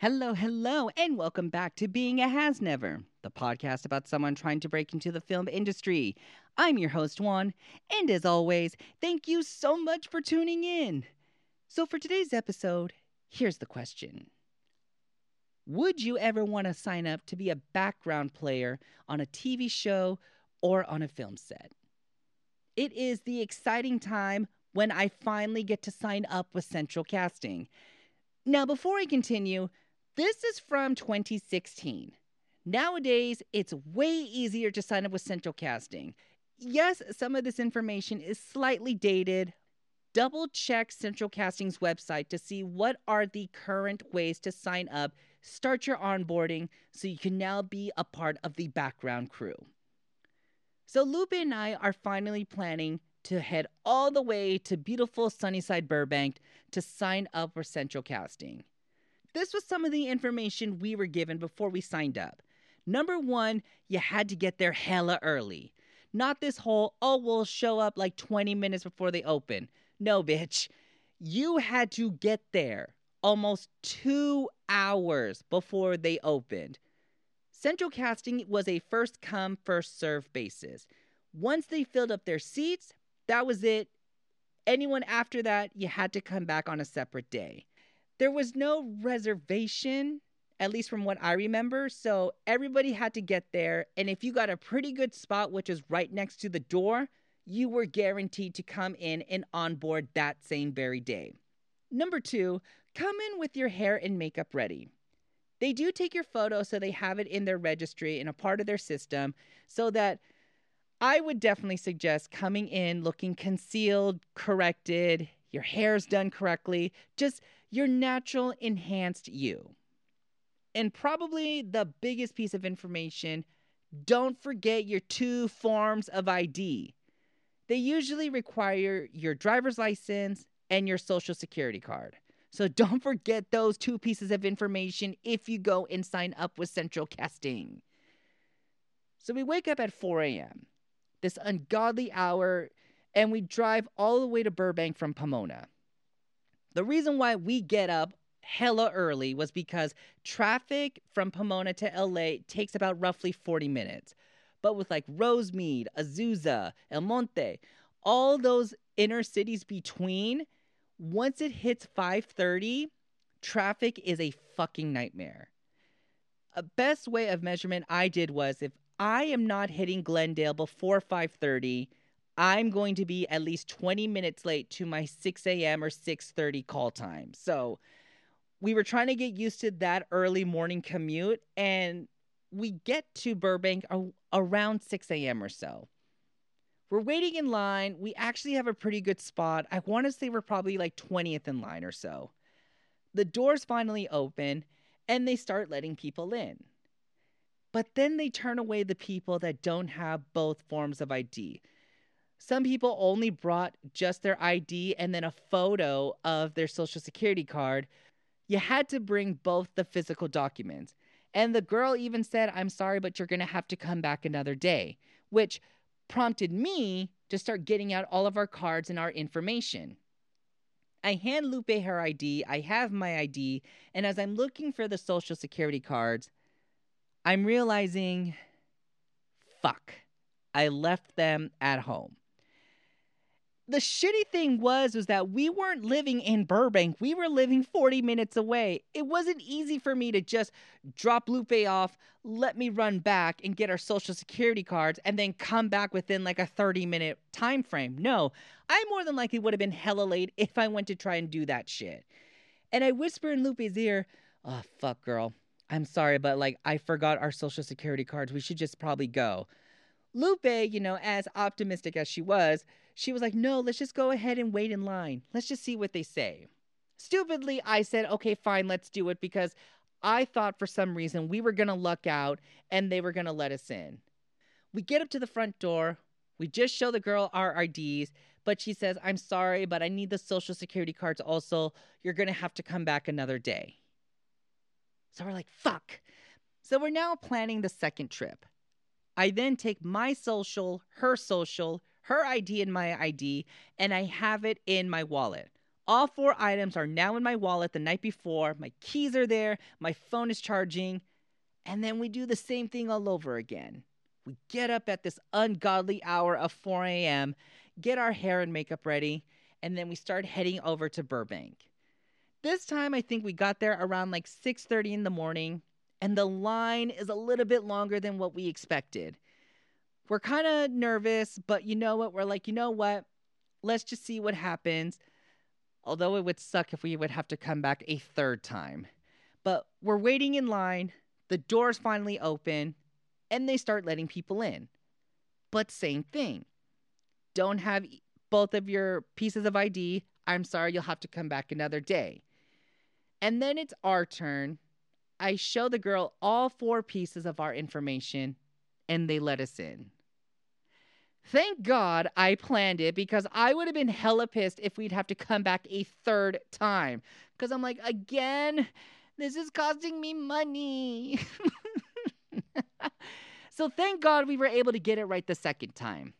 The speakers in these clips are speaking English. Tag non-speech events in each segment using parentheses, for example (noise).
Hello, hello, and welcome back to Being a Has Never, the podcast about someone trying to break into the film industry. I'm your host, Juan, and as always, thank you so much for tuning in. So, for today's episode, here's the question Would you ever want to sign up to be a background player on a TV show or on a film set? It is the exciting time when I finally get to sign up with Central Casting. Now, before I continue, this is from 2016. Nowadays, it's way easier to sign up with Central Casting. Yes, some of this information is slightly dated. Double check Central Casting's website to see what are the current ways to sign up, start your onboarding so you can now be a part of the background crew. So, Lupe and I are finally planning to head all the way to beautiful Sunnyside Burbank to sign up for Central Casting. This was some of the information we were given before we signed up. Number one, you had to get there hella early. Not this whole, oh, we'll show up like 20 minutes before they open. No, bitch. You had to get there almost two hours before they opened. Central Casting was a first come, first serve basis. Once they filled up their seats, that was it. Anyone after that, you had to come back on a separate day. There was no reservation, at least from what I remember, so everybody had to get there. And if you got a pretty good spot, which is right next to the door, you were guaranteed to come in and onboard that same very day. Number two, come in with your hair and makeup ready. They do take your photo so they have it in their registry and a part of their system so that I would definitely suggest coming in looking concealed, corrected, your hair's done correctly, just your natural enhanced you. And probably the biggest piece of information don't forget your two forms of ID. They usually require your driver's license and your social security card. So (laughs) don't forget those two pieces of information if you go and sign up with Central Casting. So we wake up at 4 a.m., this ungodly hour, and we drive all the way to Burbank from Pomona. The reason why we get up hella early was because traffic from Pomona to LA takes about roughly 40 minutes. But with like Rosemead, Azusa, El Monte, all those inner cities between, once it hits 5:30, traffic is a fucking nightmare. A best way of measurement I did was if I am not hitting Glendale before 5:30, I'm going to be at least 20 minutes late to my 6 a.m. or 6:30 call time. So we were trying to get used to that early morning commute, and we get to Burbank around 6 a.m. or so. We're waiting in line. We actually have a pretty good spot. I want to say we're probably like 20th in line or so. The doors finally open and they start letting people in. But then they turn away the people that don't have both forms of ID. Some people only brought just their ID and then a photo of their social security card. You had to bring both the physical documents. And the girl even said, I'm sorry, but you're going to have to come back another day, which prompted me to start getting out all of our cards and our information. I hand Lupe her ID, I have my ID, and as I'm looking for the social security cards, I'm realizing fuck, I left them at home the shitty thing was was that we weren't living in Burbank. We were living 40 minutes away. It wasn't easy for me to just drop Lupe off, let me run back and get our social security cards and then come back within like a 30 minute time frame. No, I more than likely would have been hella late if I went to try and do that shit. And I whisper in Lupe's ear, "Oh fuck, girl. I'm sorry, but like I forgot our social security cards. We should just probably go." Lupe, you know, as optimistic as she was, she was like, no, let's just go ahead and wait in line. Let's just see what they say. Stupidly, I said, okay, fine, let's do it because I thought for some reason we were going to luck out and they were going to let us in. We get up to the front door. We just show the girl our IDs, but she says, I'm sorry, but I need the social security cards also. You're going to have to come back another day. So we're like, fuck. So we're now planning the second trip. I then take my social, her social, her ID and my ID, and I have it in my wallet. All four items are now in my wallet the night before. My keys are there, my phone is charging, and then we do the same thing all over again. We get up at this ungodly hour of 4 a.m., get our hair and makeup ready, and then we start heading over to Burbank. This time I think we got there around like 6:30 in the morning, and the line is a little bit longer than what we expected. We're kind of nervous, but you know what? We're like, you know what? Let's just see what happens. Although it would suck if we would have to come back a third time. But we're waiting in line. The doors finally open and they start letting people in. But same thing. Don't have both of your pieces of ID. I'm sorry, you'll have to come back another day. And then it's our turn. I show the girl all four pieces of our information and they let us in. Thank God I planned it because I would have been hella pissed if we'd have to come back a third time. Because I'm like, again, this is costing me money. (laughs) so thank God we were able to get it right the second time.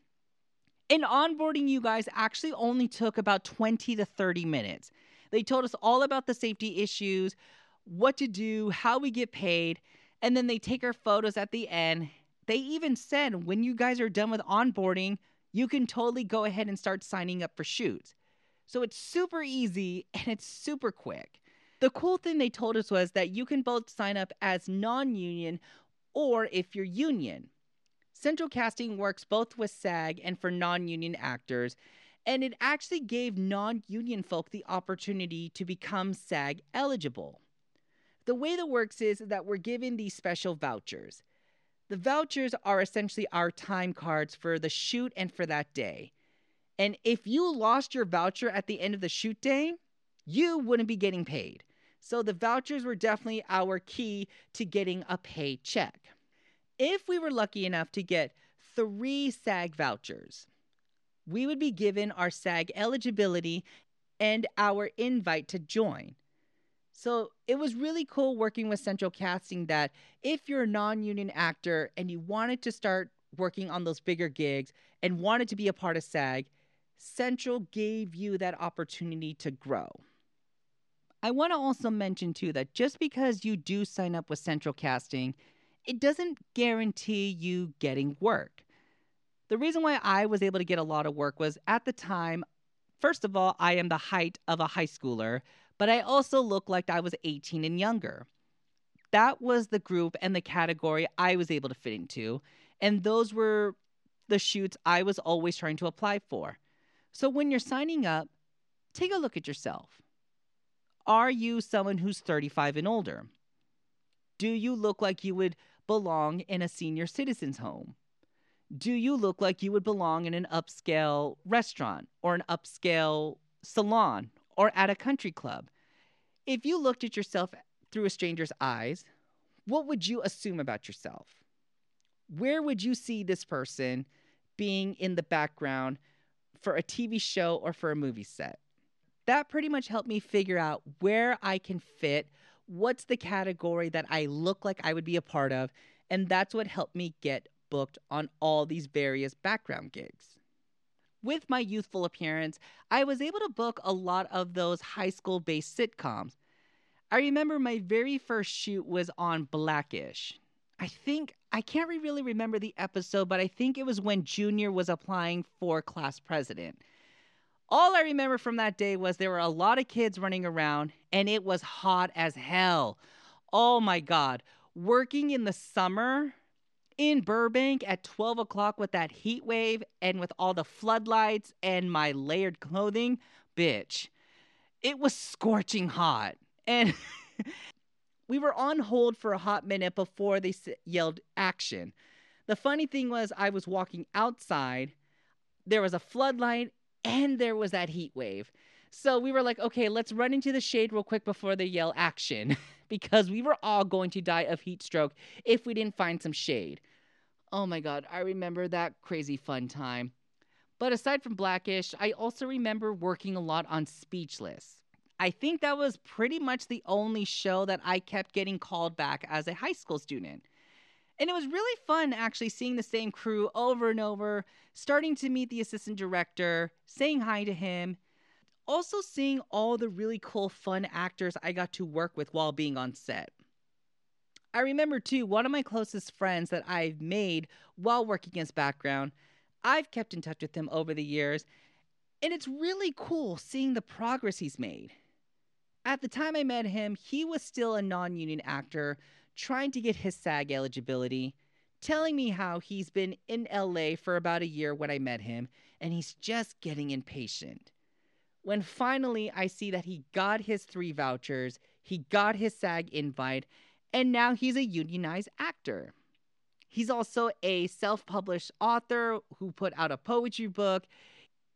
And onboarding you guys actually only took about 20 to 30 minutes. They told us all about the safety issues, what to do, how we get paid, and then they take our photos at the end. They even said when you guys are done with onboarding, you can totally go ahead and start signing up for shoots. So it's super easy (laughs) and it's super quick. The cool thing they told us was that you can both sign up as non union or if you're union. Central Casting works both with SAG and for non union actors, and it actually gave non union folk the opportunity to become SAG eligible. The way that works is that we're given these special vouchers. The vouchers are essentially our time cards for the shoot and for that day. And if you lost your voucher at the end of the shoot day, you wouldn't be getting paid. So the vouchers were definitely our key to getting a paycheck. If we were lucky enough to get three SAG vouchers, we would be given our SAG eligibility and our invite to join. So it was really cool working with Central Casting that if you're a non union actor and you wanted to start working on those bigger gigs and wanted to be a part of SAG, Central gave you that opportunity to grow. I want to also mention too that just because you do sign up with Central Casting, it doesn't guarantee you getting work. The reason why I was able to get a lot of work was at the time, first of all, I am the height of a high schooler, but I also looked like I was 18 and younger. That was the group and the category I was able to fit into, and those were the shoots I was always trying to apply for. So when you're signing up, take a look at yourself. Are you someone who's 35 and older? Do you look like you would belong in a senior citizen's home? Do you look like you would belong in an upscale restaurant or an upscale salon or at a country club? If you looked at yourself through a stranger's eyes, what would you assume about yourself? Where would you see this person being in the background for a TV show or for a movie set? that pretty much helped me figure out where I can fit, what's the category that I look like I would be a part of, and that's what helped me get booked on all these various background gigs. With my youthful appearance, I was able to book a lot of those high school based sitcoms. I remember my very first shoot was on Blackish. I think, I can't really remember the episode, but I think it was when Junior was applying for class president. All I remember from that day was there were a lot of kids running around and it was hot as hell. Oh my God. Working in the summer in Burbank at 12 o'clock with that heat wave and with all the floodlights and my layered clothing, bitch, it was scorching hot. And (laughs) we were on hold for a hot minute before they yelled action. The funny thing was, I was walking outside, there was a floodlight, and there was that heat wave. So we were like, okay, let's run into the shade real quick before they yell action (laughs) because we were all going to die of heat stroke if we didn't find some shade. Oh my God, I remember that crazy fun time. But aside from Blackish, I also remember working a lot on Speechless. I think that was pretty much the only show that I kept getting called back as a high school student. And it was really fun actually seeing the same crew over and over, starting to meet the assistant director, saying hi to him. Also seeing all the really cool, fun actors I got to work with while being on set. I remember too, one of my closest friends that I've made while working as background. I've kept in touch with him over the years, and it's really cool seeing the progress he's made. At the time I met him, he was still a non union actor trying to get his SAG eligibility, telling me how he's been in LA for about a year when I met him, and he's just getting impatient. When finally I see that he got his three vouchers, he got his SAG invite, and now he's a unionized actor. He's also a self published author who put out a poetry book.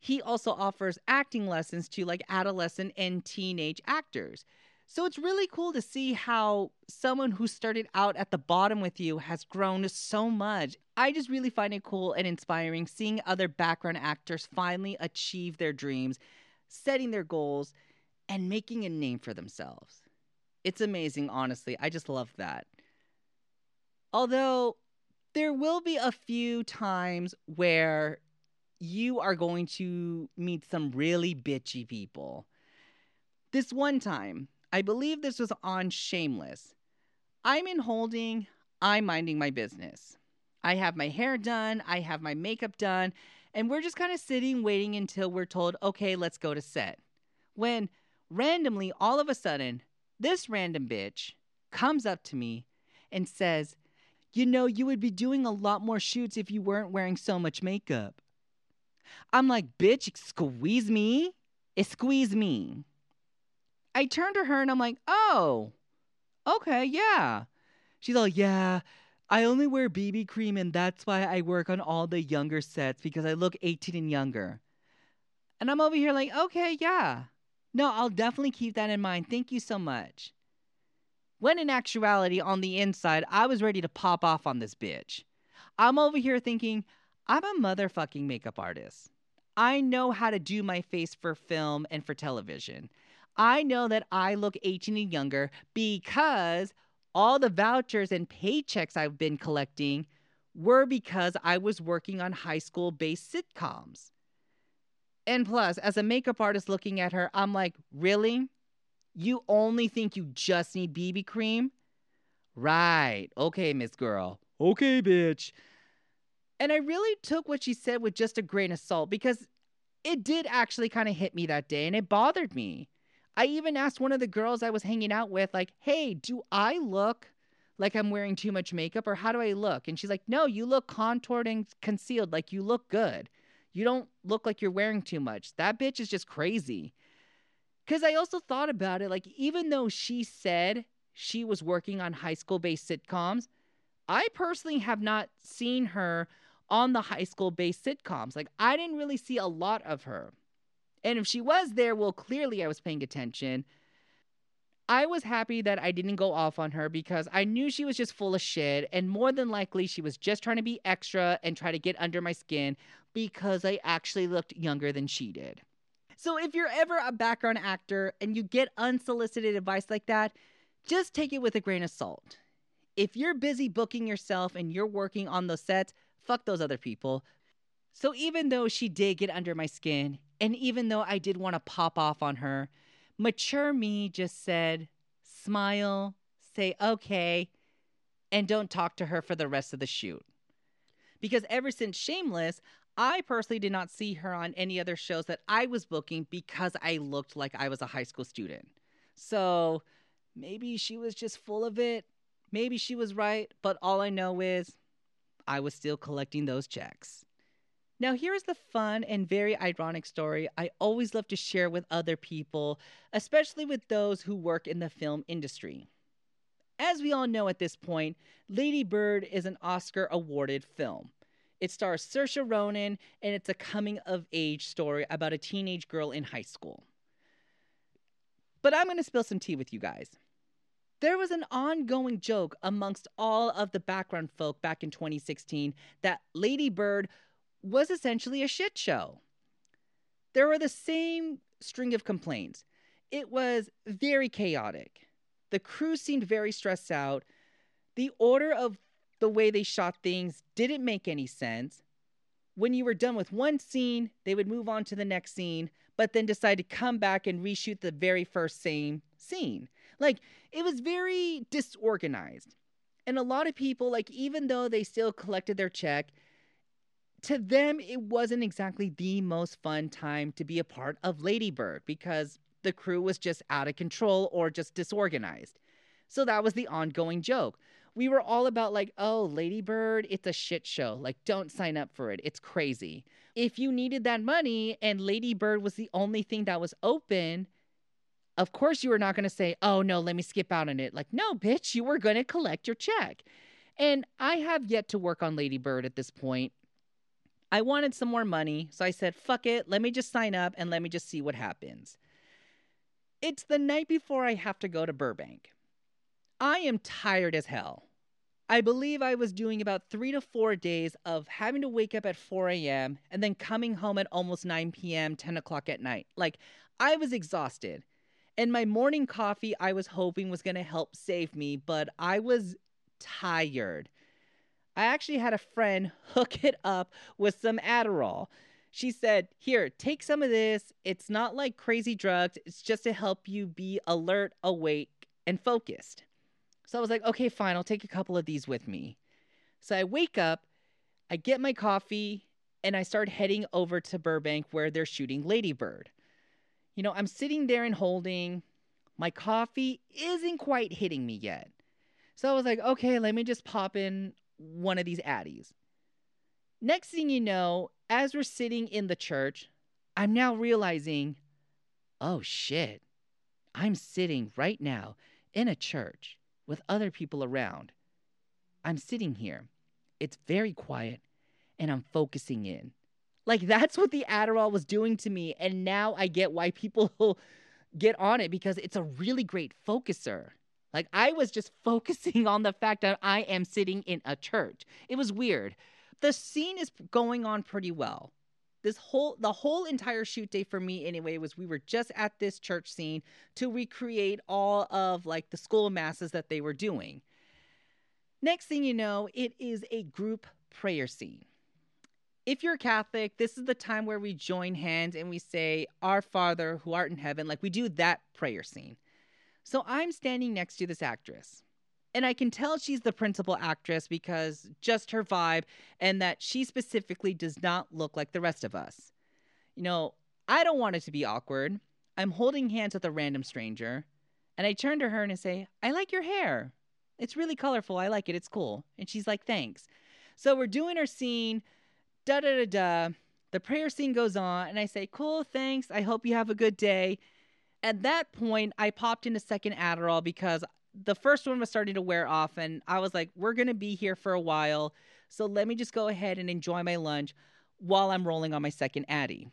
He also offers acting lessons to like adolescent and teenage actors. So it's really cool to see how someone who started out at the bottom with you has grown so much. I just really find it cool and inspiring seeing other background actors finally achieve their dreams, setting their goals, and making a name for themselves. It's amazing, honestly. I just love that. Although there will be a few times where you are going to meet some really bitchy people. This one time, I believe this was on Shameless. I'm in holding, I'm minding my business. I have my hair done, I have my makeup done, and we're just kind of sitting waiting until we're told, okay, let's go to set. When randomly, all of a sudden, this random bitch comes up to me and says, You know, you would be doing a lot more shoots if you weren't wearing so much makeup. I'm like, Bitch, squeeze me? Eh, squeeze me. I turn to her and I'm like, Oh, okay, yeah. She's all, Yeah, I only wear BB cream and that's why I work on all the younger sets because I look 18 and younger. And I'm over here like, Okay, yeah. No, I'll definitely keep that in mind. Thank you so much. When in actuality, on the inside, I was ready to pop off on this bitch. I'm over here thinking, I'm a motherfucking makeup artist. I know how to do my face for film and for television. I know that I look 18 and younger because all the vouchers and paychecks I've been collecting were because I was working on high school based sitcoms. And plus, as a makeup artist looking at her, I'm like, really? You only think you just need BB cream? Right. Okay, Miss Girl. Okay, bitch. And I really took what she said with just a grain of salt because it did actually kind of hit me that day and it bothered me. I even asked one of the girls I was hanging out with, like, hey, do I look like I'm wearing too much makeup or how do I look? And she's like, no, you look contoured and concealed. Like, you look good. You don't look like you're wearing too much. That bitch is just crazy. Because I also thought about it, like, even though she said she was working on high school based sitcoms, I personally have not seen her on the high school based sitcoms. Like, I didn't really see a lot of her. And if she was there, well, clearly I was paying attention. I was happy that I didn't go off on her because I knew she was just full of shit. And more than likely, she was just trying to be extra and try to get under my skin because I actually looked younger than she did. So if you're ever a background actor and you get unsolicited advice like that, just take it with a grain of salt. If you're busy booking yourself and you're working on those sets, fuck those other people. So even though she did get under my skin, and even though I did want to pop off on her, mature me just said, smile, say okay, and don't talk to her for the rest of the shoot. Because ever since Shameless, I personally did not see her on any other shows that I was booking because I looked like I was a high school student. So maybe she was just full of it. Maybe she was right, but all I know is I was still collecting those checks. Now, here's the fun and very ironic story I always love to share with other people, especially with those who work in the film industry. As we all know at this point, Lady Bird is an Oscar awarded film. It stars Saoirse Ronan, and it's a coming of age story about a teenage girl in high school. But I'm going to spill some tea with you guys. There was an ongoing joke amongst all of the background folk back in 2016 that Lady Bird was essentially a shit show. There were the same string of complaints. It was very chaotic. The crew seemed very stressed out. The order of the way they shot things didn't make any sense. When you were done with one scene, they would move on to the next scene, but then decide to come back and reshoot the very first same scene. Like it was very disorganized. And a lot of people, like, even though they still collected their check, to them, it wasn't exactly the most fun time to be a part of Lady Bird because the crew was just out of control or just disorganized. So that was the ongoing joke. We were all about, like, oh, Lady Bird, it's a shit show. Like, don't sign up for it. It's crazy. If you needed that money and Lady Bird was the only thing that was open, of course you were not going to say, oh, no, let me skip out on it. Like, no, bitch, you were going to collect your check. And I have yet to work on Lady Bird at this point. I wanted some more money, so I said, fuck it, let me just sign up and let me just see what happens. It's the night before I have to go to Burbank. I am tired as hell. I believe I was doing about three to four days of having to wake up at 4 a.m. and then coming home at almost 9 p.m., 10 o'clock at night. Like, I was exhausted. And my morning coffee, I was hoping was going to help save me, but I was tired. I actually had a friend (laughs) hook it up with some Adderall. She said, Here, take some of this. It's not like crazy drugs, it's just to help you be alert, awake, and focused. So I was like, Okay, fine, I'll take a couple of these with me. So I wake up, I get my coffee, and I start heading over to Burbank where they're shooting Lady Bird. You know, I'm sitting there and holding. My coffee isn't quite hitting me yet. So I was like, okay, let me just pop in one of these Addies. Next thing you know, as we're sitting in the church, I'm now realizing, oh shit, I'm sitting right now in a church with other people around. I'm sitting here. It's very quiet and I'm focusing in. Like that's what the Adderall was doing to me. And now I get why people (laughs) get on it because it's a really great focuser. Like I was just (laughs) focusing on the fact that I am sitting in a church. It was weird. The scene is going on pretty well. This whole the whole entire shoot day for me anyway was we were just at this church scene to recreate all of like the school masses that they were doing. Next thing you know, it is a group prayer scene if you're Catholic, this is the time where we join hands and we say, Our Father who art in heaven. Like we do that prayer scene. So I'm standing next to this actress. And I can tell she's the principal actress because just her vibe and that she specifically does not look like the rest of us. You know, I don't want it to be awkward. I'm holding hands with a random stranger. And I turn to her and I say, I like your hair. It's really colorful. I like it. It's cool. And she's like, thanks. So we're doing our scene da da da da. The prayer scene goes on, and I say, Cool, thanks. I hope you have a good day. At that point, I popped in a second Adderall because the first one was starting to wear off, and I was like, We're going to be here for a while. So let me just go ahead and enjoy my lunch while I'm rolling on my second Addy.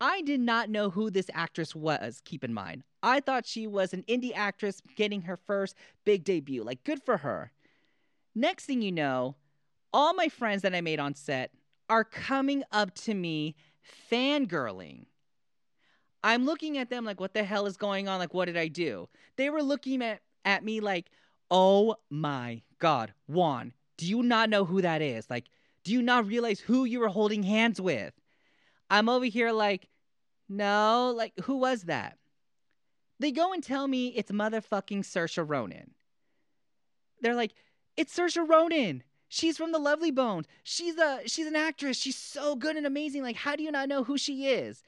I did not know who this actress was, keep in mind. I thought she was an indie actress getting her first big debut. Like, good for her. Next thing you know, all my friends that I made on set are coming up to me fangirling. I'm looking at them like, what the hell is going on? Like, what did I do? They were looking at, at me like, oh my God, Juan, do you not know who that is? Like, do you not realize who you were holding hands with? I'm over here like, no, like, who was that? They go and tell me it's motherfucking Saoirse Ronan. They're like, it's Saoirse Ronan. She's from the Lovely Bones. She's a she's an actress. She's so good and amazing. Like, how do you not know who she is?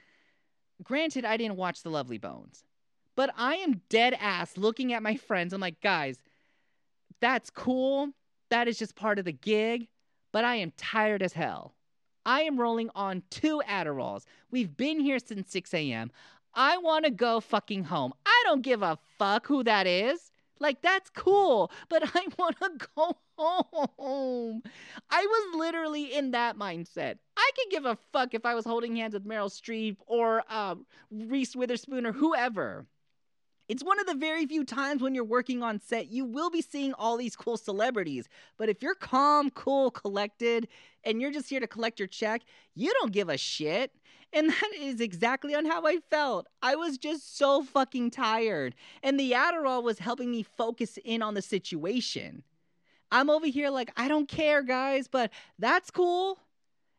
Granted, I didn't watch the Lovely Bones, but I am dead ass looking at my friends. I'm like, guys, that's cool. That is just part of the gig, but I am tired as hell. I am rolling on two Adderalls. We've been here since 6 a.m. I want to go fucking home. I don't give a fuck who that is. Like, that's cool, but I (laughs) want to go home. I was literally in that mindset. I could give a fuck if I was holding hands with Meryl Streep or uh, Reese Witherspoon or whoever. It's one of the very few times when you're working on set, you will be seeing all these cool celebrities. But if you're calm, cool, collected, and you're just here to collect your check, you don't give a shit. And that is exactly on how I felt. I was just so fucking tired. And the Adderall was helping me focus in on the situation. I'm over here like, I don't care, guys, but that's cool.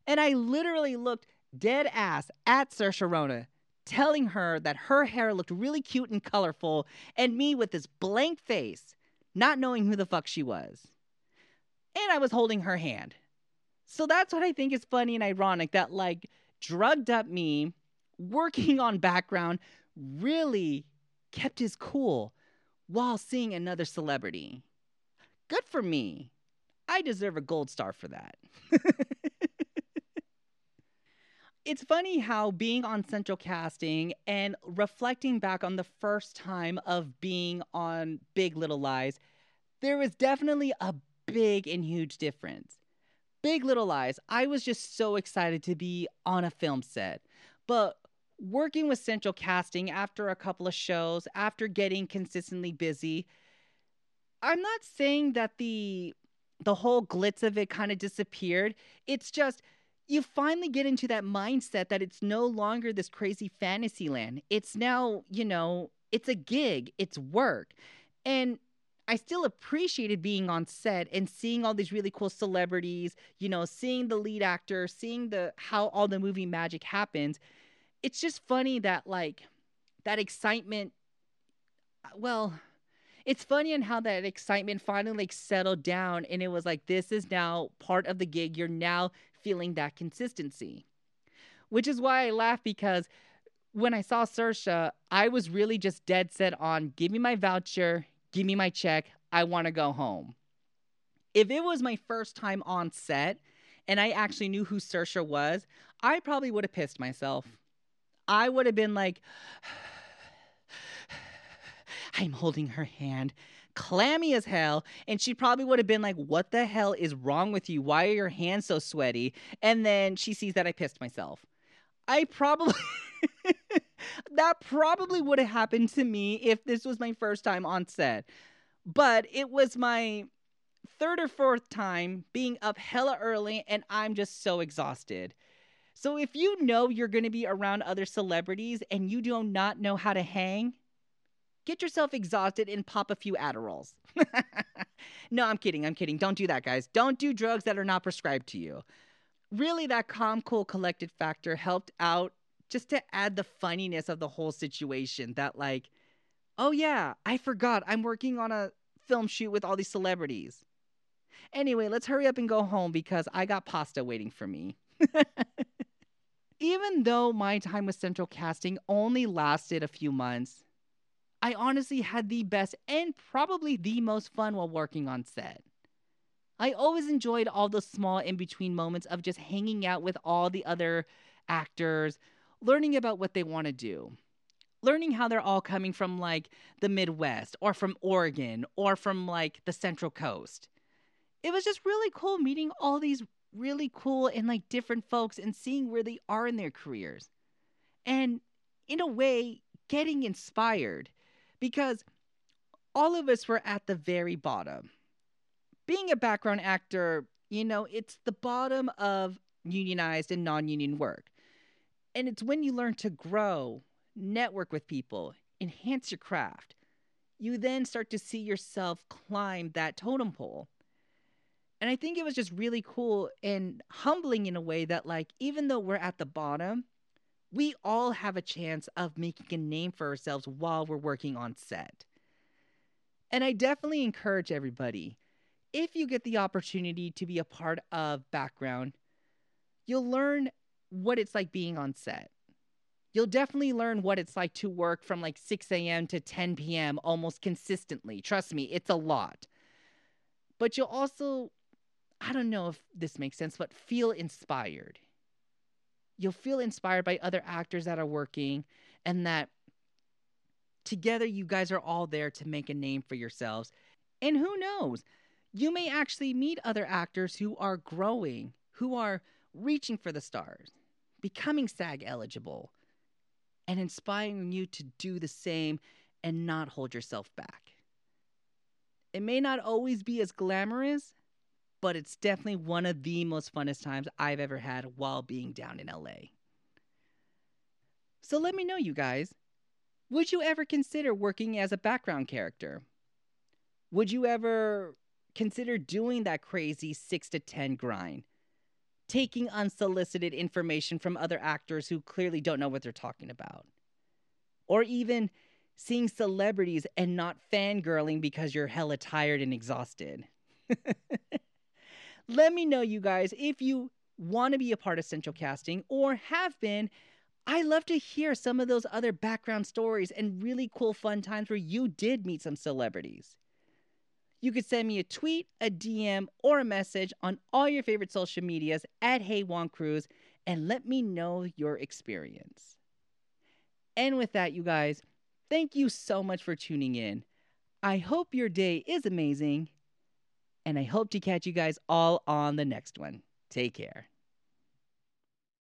And I literally looked dead ass at Saoirse Ronan telling her that her hair looked really cute and colorful, and me with this blank face, not knowing who the fuck she was. And I was holding her hand. So that's what I think is funny and ironic that, like, drugged up me, working on background, really kept his cool while seeing another celebrity. Good for me. I deserve a gold star for that. (laughs) it's funny how being on Central Casting and reflecting back on the first time of being on Big Little Lies, there was definitely a big and huge difference. Big Little Lies, I was just so excited to be on a film set. But working with Central Casting after a couple of shows, after getting consistently busy, I'm not saying that the the whole glitz of it kind of disappeared. It's just you finally get into that mindset that it's no longer this crazy fantasy land. It's now, you know, it's a gig, it's work. And I still appreciated being on set and seeing all these really cool celebrities, you know, seeing the lead actor, seeing the how all the movie magic happens. It's just funny that like that excitement well, it's funny and how that excitement finally like settled down and it was like this is now part of the gig. You're now feeling that consistency. Which is why I laugh because when I saw Saoirse, I was really just dead set on give me my voucher, give me my check, I want to go home. If it was my first time on set and I actually knew who Saoirse was, I probably would have pissed myself. I would have been like, (sighs) I'm holding her hand, clammy as hell. And she probably would have been like, What the hell is wrong with you? Why are your hands so sweaty? And then she sees that I pissed myself. I probably. (laughs) that probably would have happened to me if this was my first time on set. But it was my third or fourth time being up hella early, and I'm just so exhausted. So if you know you're going to be around other celebrities and you do not know how to hang, get yourself exhausted and pop a few Adderalls. (laughs) no, I'm kidding. I'm kidding. Don't do that, guys. Don't do drugs that are not prescribed to you. Really, that calm, cool, collected factor helped out just to add the funniness of the whole situation. That, like, oh, yeah, I forgot. I'm working on a film shoot with all these celebrities. Anyway, let's hurry up and go home because I got pasta waiting for me. (laughs) Even though my time with Central Casting only lasted a few months, I honestly had the best and probably the most fun while working on set. I always enjoyed all the small in between moments of just hanging out with all the other actors, learning about what they want to do, learning how they're all coming from like the Midwest or from Oregon or from like the Central Coast. It was just really cool meeting all these really cool and like different folks and seeing where they are in their careers. And in a way, getting inspired because all of us were at the very bottom. Being a background actor, you know, it's the bottom of unionized and non union work. And it's when you learn to grow, network with people, enhance your craft, you then start to see yourself climb that totem pole. And I think it was just really cool and humbling in a way that, like, even though we're at the bottom, we all have a chance of making a name for ourselves while we're working on set. And I definitely encourage everybody if you get the opportunity to be a part of background, you'll learn what it's like being on set. You'll definitely learn what it's like to work from like 6 a.m. to 10 p.m. almost consistently. Trust me, it's a lot. But you'll also, I don't know if this makes sense, but feel inspired you'll feel inspired by other actors that are working and that together you guys are all there to make a name for yourselves. And who knows, you may actually meet other actors who are growing, who are reaching for the stars, becoming SAG eligible, and inspiring you to do the same and not hold yourself back. It may not always be as glamorous, but it's definitely one of the most funnest times I've ever had while being down in LA. So let me know, you guys. Would you ever consider working as a background character? Would you ever consider doing that crazy 6 to 10 grind? Taking unsolicited information from other actors who clearly don't know what they're talking about. or even seeing celebrities and not fangirling because you're hella tired and exhausted. (laughs) Let me know, you guys, if you want to be a part of Central Casting or have been. I love to hear some of those other background stories and really cool fun times where you did meet some celebrities. You could send me a tweet, a DM, or a message on all your favorite social medias at Hey Juan Cruz and let me know your experience. And with that, you guys, thank you so much for tuning in. I hope your day is amazing, and I hope to catch you guys all on the next one. Take care.